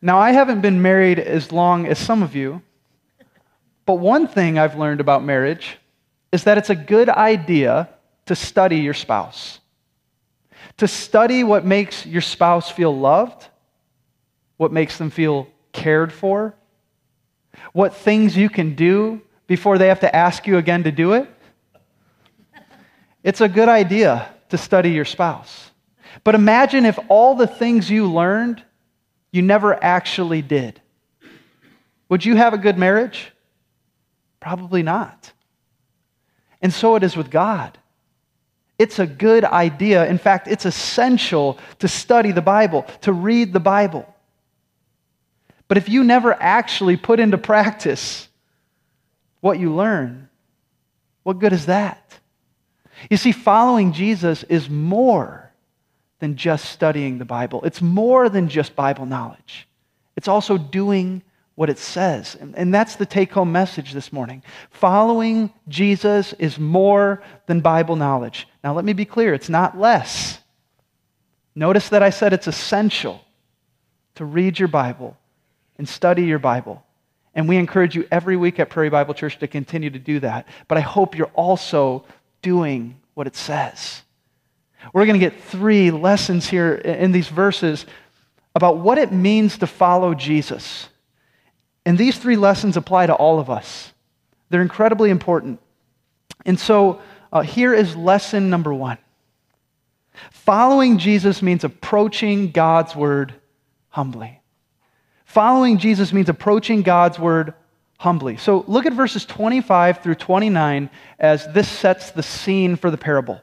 Now, I haven't been married as long as some of you, but one thing I've learned about marriage is that it's a good idea to study your spouse. To study what makes your spouse feel loved, what makes them feel cared for, what things you can do before they have to ask you again to do it. It's a good idea to study your spouse. But imagine if all the things you learned you never actually did. Would you have a good marriage? Probably not. And so it is with God. It's a good idea. In fact, it's essential to study the Bible, to read the Bible. But if you never actually put into practice what you learn, what good is that? You see, following Jesus is more than just studying the Bible, it's more than just Bible knowledge. It's also doing what it says. And, that's the take home message this morning. Following Jesus is more than Bible knowledge. Now, let me be clear it's not less. Notice that I said it's essential to read your Bible and study your Bible. And we encourage you every week at Prairie Bible Church to continue to do that. But I hope you're also doing what it says. We're going to get three lessons here in these verses about what it means to follow Jesus. And these three lessons apply to all of us, they're incredibly important. And so uh, here is lesson number one following Jesus means approaching God's word humbly. Following Jesus means approaching God's word humbly. So look at verses 25 through 29 as this sets the scene for the parable.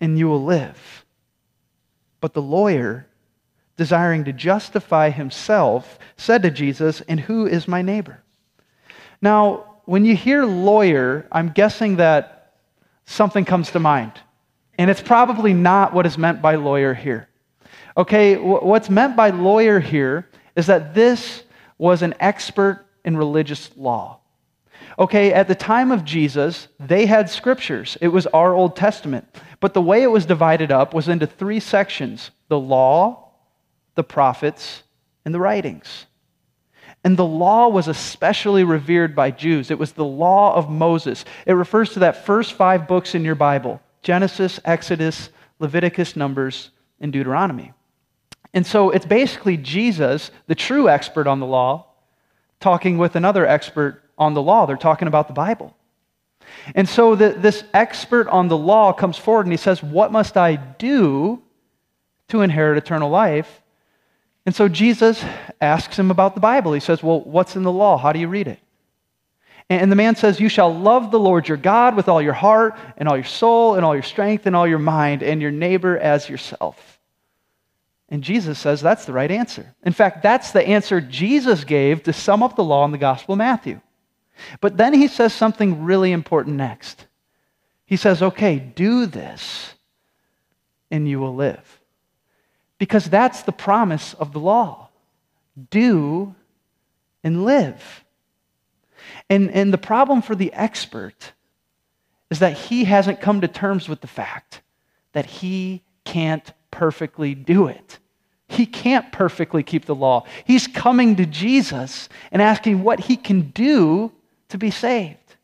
and you will live. But the lawyer, desiring to justify himself, said to Jesus, And who is my neighbor? Now, when you hear lawyer, I'm guessing that something comes to mind. And it's probably not what is meant by lawyer here. Okay, what's meant by lawyer here is that this was an expert in religious law. Okay, at the time of Jesus, they had scriptures. It was our Old Testament. But the way it was divided up was into three sections the law, the prophets, and the writings. And the law was especially revered by Jews. It was the law of Moses. It refers to that first five books in your Bible Genesis, Exodus, Leviticus, Numbers, and Deuteronomy. And so it's basically Jesus, the true expert on the law, talking with another expert on the law. They're talking about the Bible. And so the, this expert on the law comes forward and he says, What must I do to inherit eternal life? And so Jesus asks him about the Bible. He says, Well, what's in the law? How do you read it? And the man says, You shall love the Lord your God with all your heart, and all your soul, and all your strength, and all your mind, and your neighbor as yourself. And Jesus says that's the right answer. In fact, that's the answer Jesus gave to sum up the law in the Gospel of Matthew. But then he says something really important next. He says, Okay, do this, and you will live. Because that's the promise of the law do and live. And, and the problem for the expert is that he hasn't come to terms with the fact that he can't perfectly do it. He can't perfectly keep the law. He's coming to Jesus and asking what he can do to be saved.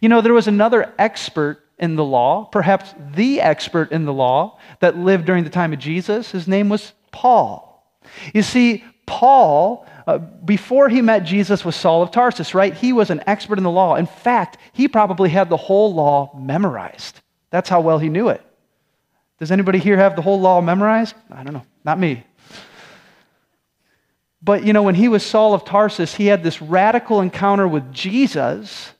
You know, there was another expert in the law, perhaps the expert in the law that lived during the time of Jesus. His name was Paul. You see, Paul, uh, before he met Jesus, was Saul of Tarsus, right? He was an expert in the law. In fact, he probably had the whole law memorized. That's how well he knew it. Does anybody here have the whole law memorized? I don't know. Not me. But you know, when he was Saul of Tarsus, he had this radical encounter with Jesus,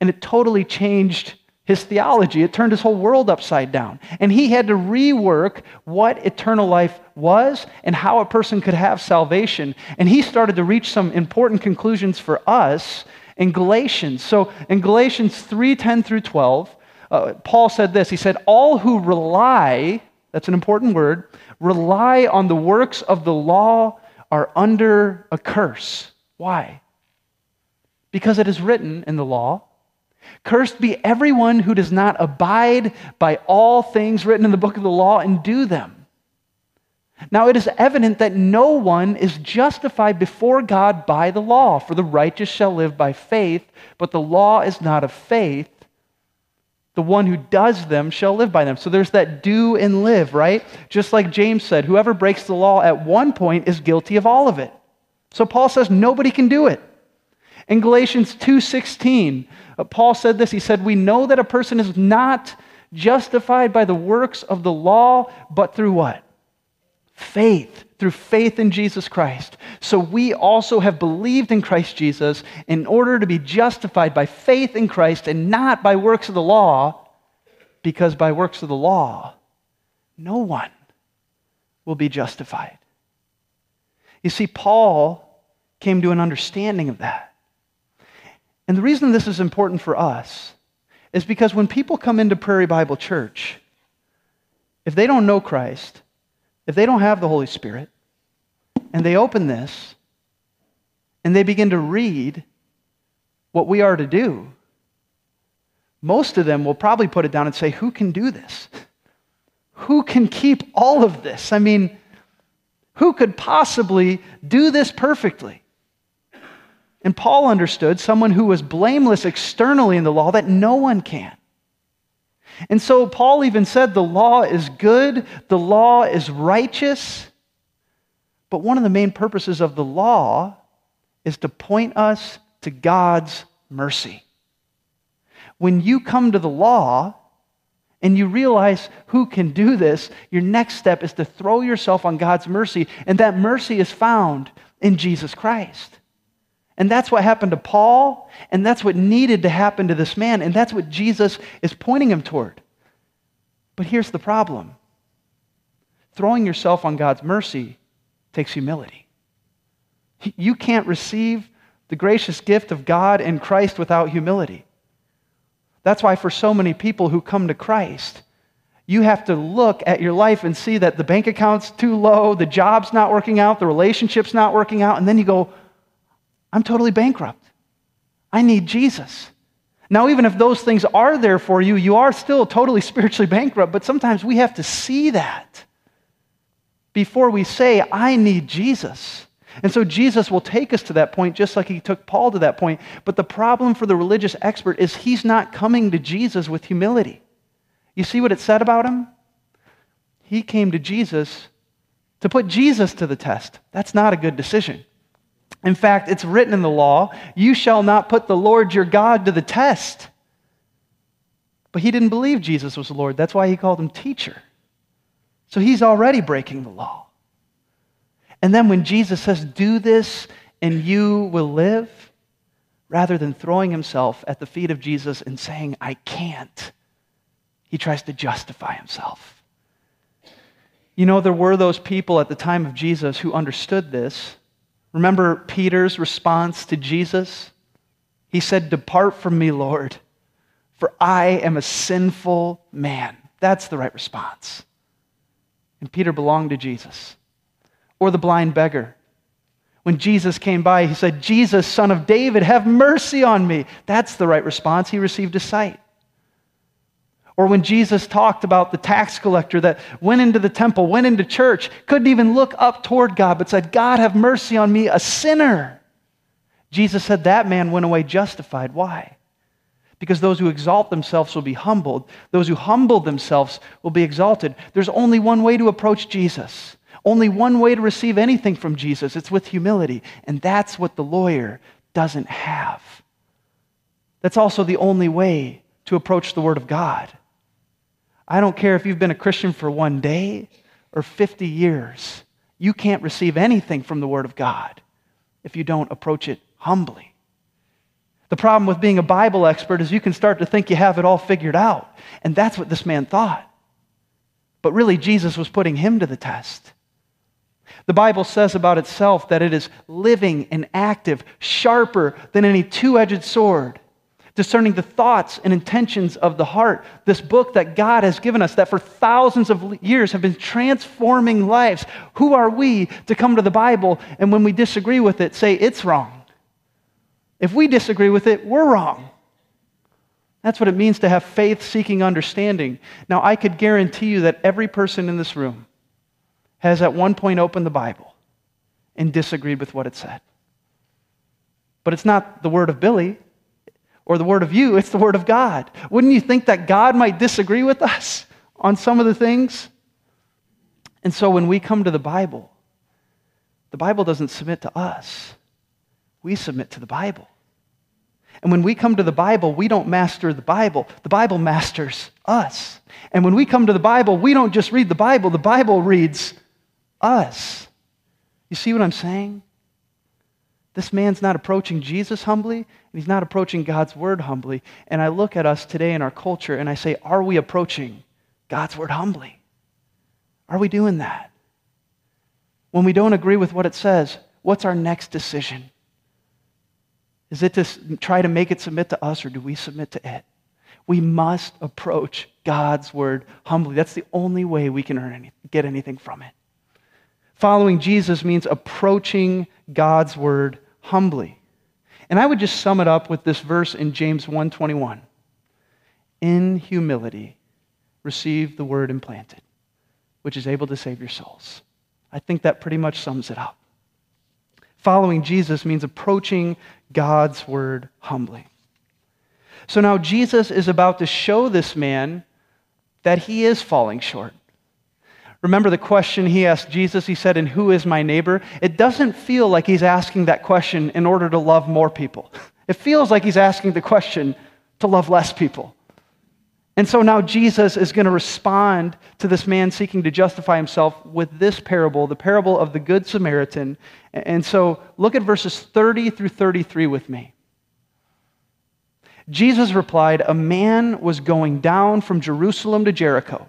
and it totally changed his theology. It turned his whole world upside down. And he had to rework what eternal life was and how a person could have salvation. And he started to reach some important conclusions for us in Galatians. So in Galatians 3 10 through 12, uh, Paul said this He said, All who rely, that's an important word, rely on the works of the law are under a curse. Why? Because it is written in the law Cursed be everyone who does not abide by all things written in the book of the law and do them. Now it is evident that no one is justified before God by the law, for the righteous shall live by faith, but the law is not of faith. The one who does them shall live by them. So there's that do and live, right? Just like James said, whoever breaks the law at one point is guilty of all of it. So Paul says nobody can do it. In Galatians 2:16, uh, Paul said this. He said, "We know that a person is not justified by the works of the law, but through what? Faith, through faith in Jesus Christ. So we also have believed in Christ Jesus in order to be justified by faith in Christ and not by works of the law, because by works of the law, no one will be justified." You see, Paul came to an understanding of that. And the reason this is important for us is because when people come into Prairie Bible Church, if they don't know Christ, if they don't have the Holy Spirit, and they open this and they begin to read what we are to do, most of them will probably put it down and say, Who can do this? Who can keep all of this? I mean, who could possibly do this perfectly? And Paul understood someone who was blameless externally in the law that no one can. And so Paul even said the law is good, the law is righteous. But one of the main purposes of the law is to point us to God's mercy. When you come to the law and you realize who can do this, your next step is to throw yourself on God's mercy, and that mercy is found in Jesus Christ. And that's what happened to Paul, and that's what needed to happen to this man, and that's what Jesus is pointing him toward. But here's the problem throwing yourself on God's mercy takes humility. You can't receive the gracious gift of God in Christ without humility. That's why, for so many people who come to Christ, you have to look at your life and see that the bank account's too low, the job's not working out, the relationship's not working out, and then you go, I'm totally bankrupt. I need Jesus. Now, even if those things are there for you, you are still totally spiritually bankrupt, but sometimes we have to see that before we say, I need Jesus. And so Jesus will take us to that point just like he took Paul to that point. But the problem for the religious expert is he's not coming to Jesus with humility. You see what it said about him? He came to Jesus to put Jesus to the test. That's not a good decision. In fact, it's written in the law you shall not put the Lord your God to the test. But he didn't believe Jesus was the Lord. That's why he called him teacher. So he's already breaking the law. And then when Jesus says, Do this and you will live, rather than throwing himself at the feet of Jesus and saying, I can't, he tries to justify himself. You know, there were those people at the time of Jesus who understood this Remember Peter's response to Jesus? He said, Depart from me, Lord, for I am a sinful man. That's the right response. And Peter belonged to Jesus. Or the blind beggar. When Jesus came by, he said, Jesus, son of David, have mercy on me. That's the right response. He received a sight. Or when Jesus talked about the tax collector that went into the temple, went into church, couldn't even look up toward God, but said, God, have mercy on me, a sinner. Jesus said that man went away justified. Why? Because those who exalt themselves will be humbled, those who humble themselves will be exalted. There's only one way to approach Jesus, only one way to receive anything from Jesus it's with humility. And that's what the lawyer doesn't have. That's also the only way to approach the Word of God. I don't care if you've been a Christian for one day or 50 years. You can't receive anything from the Word of God if you don't approach it humbly. The problem with being a Bible expert is you can start to think you have it all figured out. And that's what this man thought. But really, Jesus was putting him to the test. The Bible says about itself that it is living and active, sharper than any two edged sword, discerning the thoughts and intentions of the heart. This book that God has given us, that for thousands of years have been transforming lives. Who are we to come to the Bible and when we disagree with it, say it's wrong? If we disagree with it, we're wrong. That's what it means to have faith seeking understanding. Now, I could guarantee you that every person in this room has at one point opened the Bible and disagreed with what it said. But it's not the word of Billy or the word of you, it's the word of God. Wouldn't you think that God might disagree with us on some of the things? And so when we come to the Bible, the Bible doesn't submit to us, we submit to the Bible. And when we come to the Bible, we don't master the Bible, the Bible masters us. And when we come to the Bible, we don't just read the Bible, the Bible reads us. You see what I'm saying? This man's not approaching Jesus humbly, and he's not approaching God's word humbly. And I look at us today in our culture and I say, are we approaching God's word humbly? Are we doing that? When we don't agree with what it says, what's our next decision? Is it to try to make it submit to us, or do we submit to it? We must approach God's word humbly. That's the only way we can earn any, get anything from it. Following Jesus means approaching God's word humbly. And I would just sum it up with this verse in James 1:21. In humility receive the word implanted, which is able to save your souls. I think that pretty much sums it up. Following Jesus means approaching God's word humbly. So now Jesus is about to show this man that he is falling short. Remember the question he asked Jesus? He said, And who is my neighbor? It doesn't feel like he's asking that question in order to love more people. It feels like he's asking the question to love less people. And so now Jesus is going to respond to this man seeking to justify himself with this parable, the parable of the Good Samaritan. And so look at verses 30 through 33 with me. Jesus replied, A man was going down from Jerusalem to Jericho,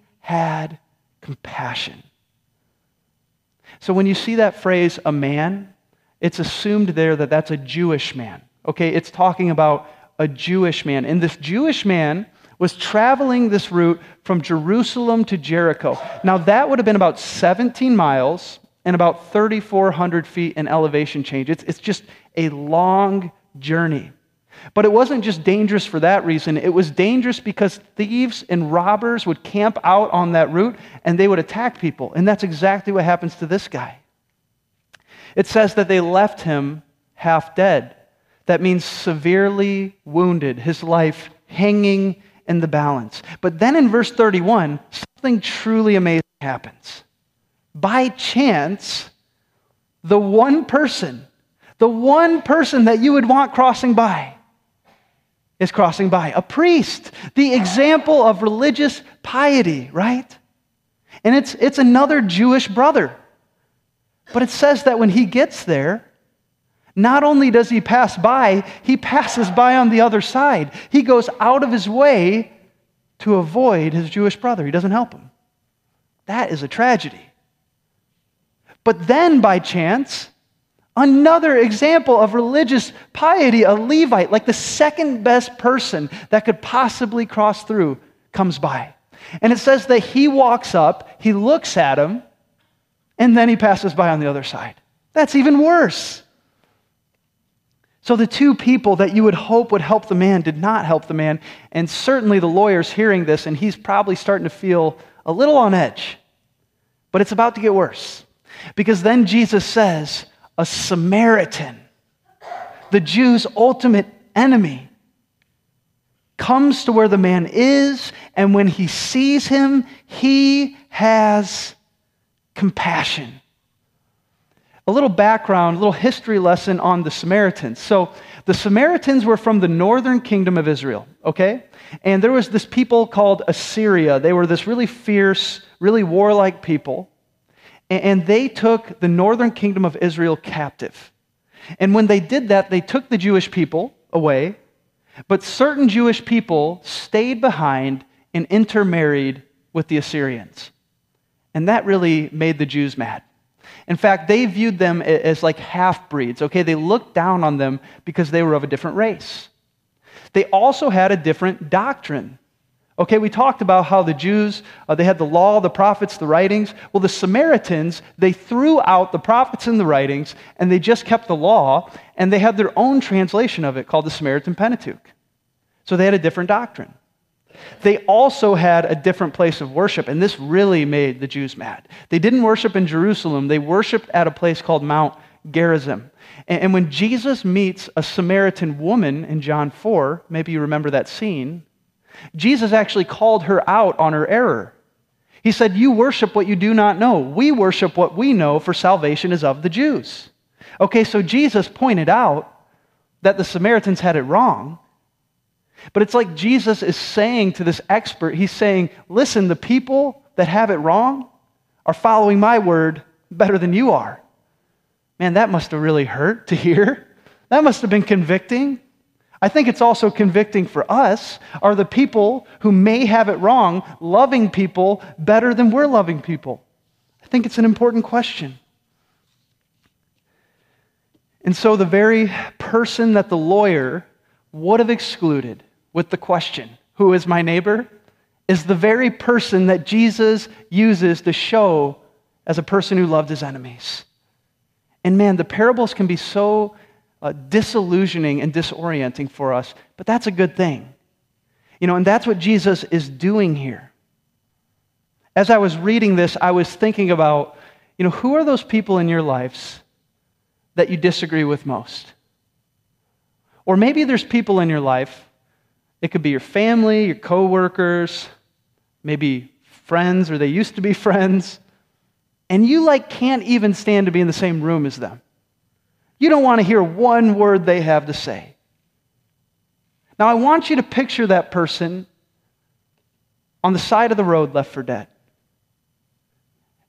had compassion. So, when you see that phrase, a man, it's assumed there that that's a Jewish man. Okay, it's talking about a Jewish man. And this Jewish man was traveling this route from Jerusalem to Jericho. Now, that would have been about 17 miles and about 3,400 feet in elevation change. It's, it's just a long journey. But it wasn't just dangerous for that reason. It was dangerous because thieves and robbers would camp out on that route and they would attack people. And that's exactly what happens to this guy. It says that they left him half dead. That means severely wounded, his life hanging in the balance. But then in verse 31, something truly amazing happens. By chance, the one person, the one person that you would want crossing by, is crossing by a priest, the example of religious piety, right? And it's, it's another Jewish brother. But it says that when he gets there, not only does he pass by, he passes by on the other side. He goes out of his way to avoid his Jewish brother. He doesn't help him. That is a tragedy. But then, by chance, another example of religious piety, a Levite, like the second best person that could possibly cross through, comes by. And it says that he walks up, he looks at him, and then he passes by on the other side. That's even worse. So the two people that you would hope would help the man did not help the man. And certainly the lawyer's hearing this, and he's probably starting to feel a little on edge. But it's about to get worse. Because then Jesus says, a Samaritan, the Jews' ultimate enemy, comes to where the man is, and when he sees him, he has compassion. A little background, a little history lesson on the Samaritans. So, the Samaritans were from the northern kingdom of Israel, okay? And there was this people called Assyria. They were this really fierce, really warlike people. And they took the northern kingdom of Israel captive. And when they did that, they took the Jewish people away, but certain Jewish people stayed behind and intermarried with the Assyrians. And that really made the Jews mad. In fact, they viewed them as like half breeds, okay? They looked down on them because they were of a different race. They also had a different doctrine. Okay, we talked about how the Jews, uh, they had the law, the prophets, the writings. Well, the Samaritans, they threw out the prophets and the writings, and they just kept the law, and they had their own translation of it called the Samaritan Pentateuch. So they had a different doctrine. They also had a different place of worship, and this really made the Jews mad. They didn't worship in Jerusalem, they worshiped at a place called Mount Gerizim. And when Jesus meets a Samaritan woman in John 4, maybe you remember that scene, Jesus actually called her out on her error. He said, You worship what you do not know. We worship what we know, for salvation is of the Jews. Okay, so Jesus pointed out that the Samaritans had it wrong. But it's like Jesus is saying to this expert, He's saying, Listen, the people that have it wrong are following my word better than you are. Man, that must have really hurt to hear. That must have been convicting. I think it's also convicting for us. Are the people who may have it wrong loving people better than we're loving people? I think it's an important question. And so, the very person that the lawyer would have excluded with the question, Who is my neighbor? is the very person that Jesus uses to show as a person who loved his enemies. And man, the parables can be so uh, disillusioning and disorienting for us, but that's a good thing. You know, and that's what Jesus is doing here. As I was reading this, I was thinking about, you know, who are those people in your lives that you disagree with most? Or maybe there's people in your life, it could be your family, your coworkers, maybe friends, or they used to be friends, and you like can't even stand to be in the same room as them. You don't want to hear one word they have to say. Now, I want you to picture that person on the side of the road left for dead,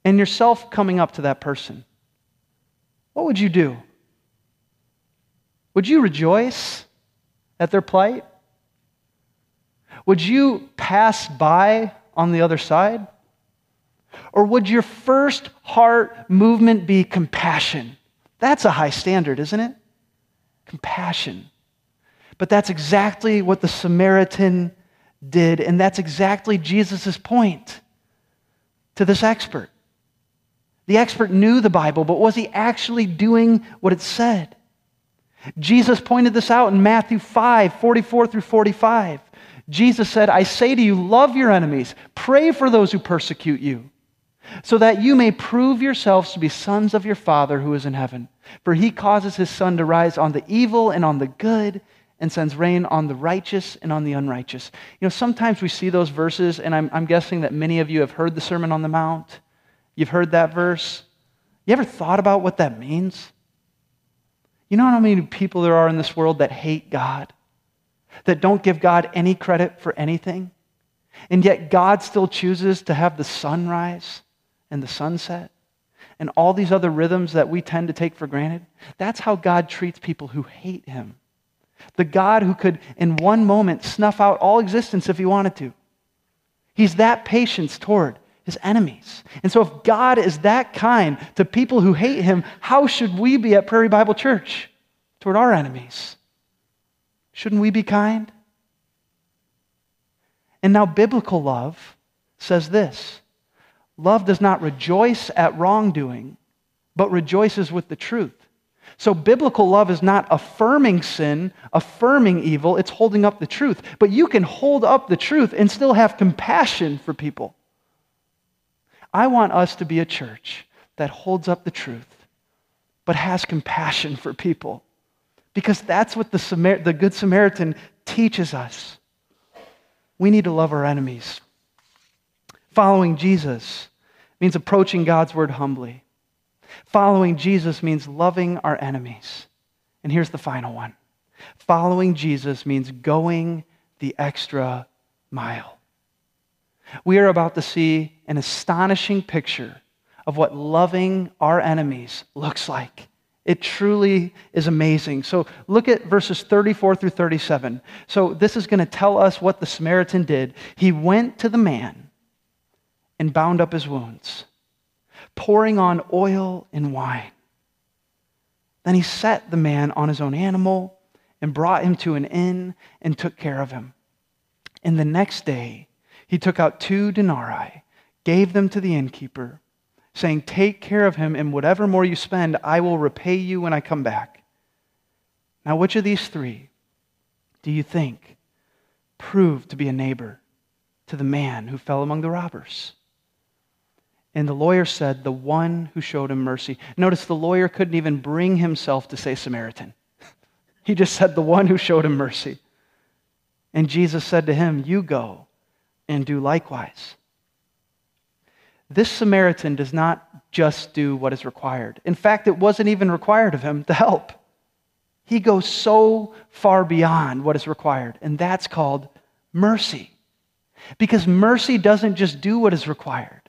and yourself coming up to that person. What would you do? Would you rejoice at their plight? Would you pass by on the other side? Or would your first heart movement be compassion? That's a high standard, isn't it? Compassion. But that's exactly what the Samaritan did, and that's exactly Jesus' point to this expert. The expert knew the Bible, but was he actually doing what it said? Jesus pointed this out in Matthew 5 44 through 45. Jesus said, I say to you, love your enemies, pray for those who persecute you so that you may prove yourselves to be sons of your Father who is in heaven. For he causes his sun to rise on the evil and on the good, and sends rain on the righteous and on the unrighteous. You know, sometimes we see those verses, and I'm, I'm guessing that many of you have heard the Sermon on the Mount. You've heard that verse. You ever thought about what that means? You know how many people there are in this world that hate God, that don't give God any credit for anything? And yet God still chooses to have the sun rise and the sunset and all these other rhythms that we tend to take for granted. That's how God treats people who hate him. The God who could, in one moment, snuff out all existence if he wanted to. He's that patience toward his enemies. And so, if God is that kind to people who hate him, how should we be at Prairie Bible Church toward our enemies? Shouldn't we be kind? And now, biblical love says this Love does not rejoice at wrongdoing, but rejoices with the truth. So, biblical love is not affirming sin, affirming evil, it's holding up the truth. But you can hold up the truth and still have compassion for people. I want us to be a church that holds up the truth, but has compassion for people, Because that's what the, Samar- the Good Samaritan teaches us. We need to love our enemies. Following Jesus means approaching God's word humbly. Following Jesus means loving our enemies. And here's the final one following Jesus means going the extra mile. We are about to see an astonishing picture of what loving our enemies looks like. It truly is amazing. So look at verses 34 through 37. So this is going to tell us what the Samaritan did. He went to the man and bound up his wounds, pouring on oil and wine. Then he set the man on his own animal and brought him to an inn and took care of him. And the next day he took out two denarii, gave them to the innkeeper saying, Take care of him, and whatever more you spend, I will repay you when I come back. Now, which of these three do you think proved to be a neighbor to the man who fell among the robbers? And the lawyer said, The one who showed him mercy. Notice the lawyer couldn't even bring himself to say Samaritan. He just said, The one who showed him mercy. And Jesus said to him, You go and do likewise. This Samaritan does not just do what is required. In fact, it wasn't even required of him to help. He goes so far beyond what is required, and that's called mercy. Because mercy doesn't just do what is required.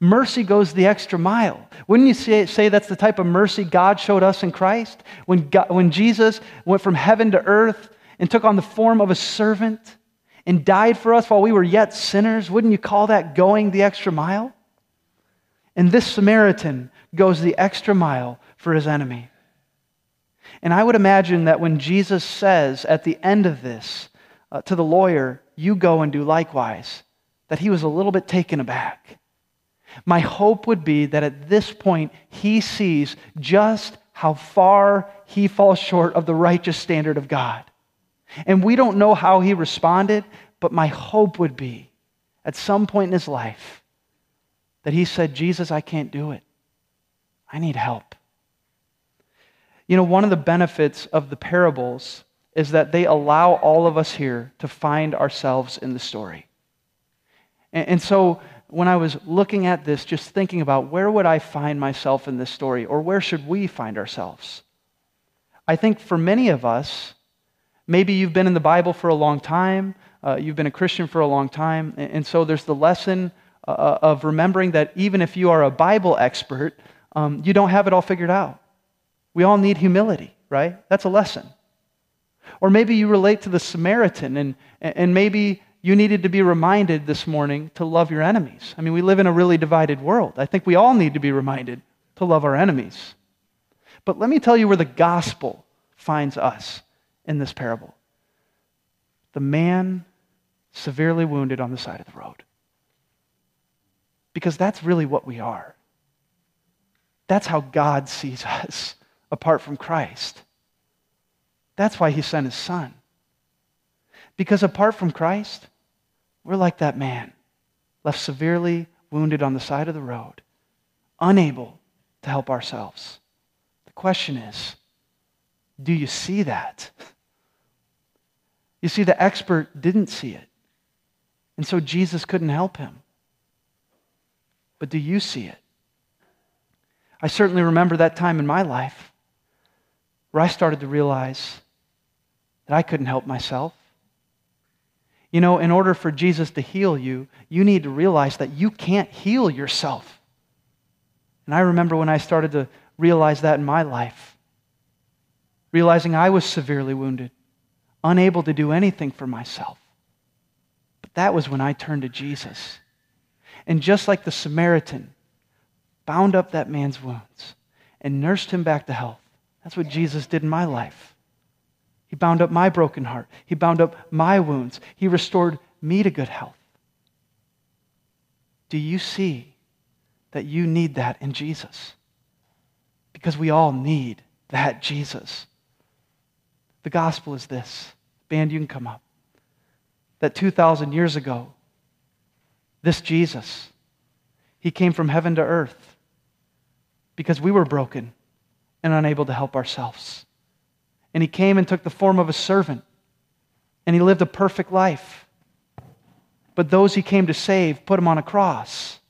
Mercy goes the extra mile. Wouldn't you say, say that's the type of mercy God showed us in Christ? When, God, when Jesus went from heaven to earth and took on the form of a servant and died for us while we were yet sinners, wouldn't you call that going the extra mile? And this Samaritan goes the extra mile for his enemy. And I would imagine that when Jesus says at the end of this uh, to the lawyer, You go and do likewise, that he was a little bit taken aback. My hope would be that at this point he sees just how far he falls short of the righteous standard of God. And we don't know how he responded, but my hope would be at some point in his life that he said, Jesus, I can't do it. I need help. You know, one of the benefits of the parables is that they allow all of us here to find ourselves in the story. And, so when I was looking at this, just thinking about where would I find myself in this story, or where should we find ourselves? I think for many of us, maybe you've been in the Bible for a long time, uh, you've been a Christian for a long time, and, and so there's the lesson uh, of remembering that even if you are a Bible expert, um, you don't have it all figured out. We all need humility, right? That's a lesson. Or maybe you relate to the Samaritan, and, and maybe you needed to be reminded this morning to love your enemies. I mean, we live in a really divided world. I think we all need to be reminded to love our enemies. But let me tell you where the gospel finds us in this parable the man severely wounded on the side of the road. Because that's really what we are. That's how God sees us apart from Christ. That's why he sent his son. Because apart from Christ, we're like that man, left severely wounded on the side of the road, unable to help ourselves. The question is do you see that? You see, the expert didn't see it. And so Jesus couldn't help him. But do you see it? I certainly remember that time in my life where I started to realize that I couldn't help myself. You know, in order for Jesus to heal you, you need to realize that you can't heal yourself. And I remember when I started to realize that in my life, realizing I was severely wounded, unable to do anything for myself. But that was when I turned to Jesus. And just like the Samaritan bound up that man's wounds and nursed him back to health, that's what Jesus did in my life. He bound up my broken heart, He bound up my wounds, He restored me to good health. Do you see that you need that in Jesus? Because we all need that Jesus. The gospel is this. Band, you can come up. That 2,000 years ago, this Jesus, he came from heaven to earth because we were broken and unable to help ourselves. And he came and took the form of a servant. And he lived a perfect life. But those he came to save put him on a cross.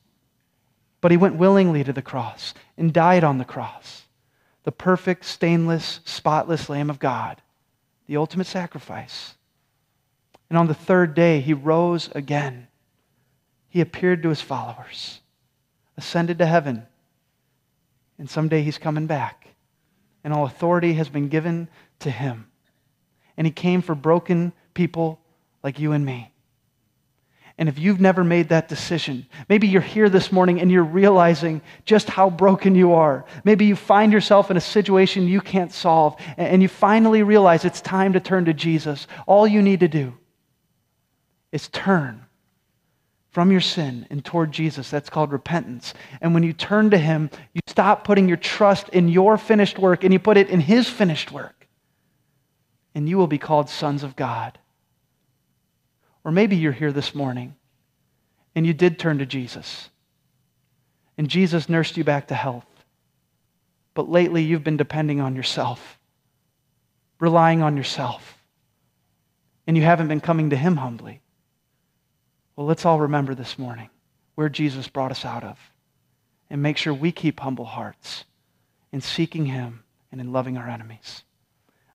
But he went willingly to the cross and died on the cross. The perfect, stainless, spotless Lamb of God, the ultimate sacrifice. And on the third day, he rose again. He appeared to his followers, ascended to heaven, and someday he's coming back. And all authority has been given to him. And he came for broken people like you and me. And if you've never made that decision, maybe you're here this morning and you're realizing just how broken you are. Maybe you find yourself in a situation you can't solve, and you finally realize it's time to turn to Jesus. All you need to do is turn from your sin and toward Jesus. That's called repentance. And when you turn to Him, you stop putting your trust in your finished work and you put it in His finished work. And you will be called sons of God. Or maybe you're here this morning and you did turn to Jesus. And Jesus nursed you back to health. But lately you've been depending on yourself, relying on yourself. And you haven't been coming to Him humbly. Well, let's all remember this morning where Jesus brought us out of and make sure we keep humble hearts in seeking Him and in loving our enemies.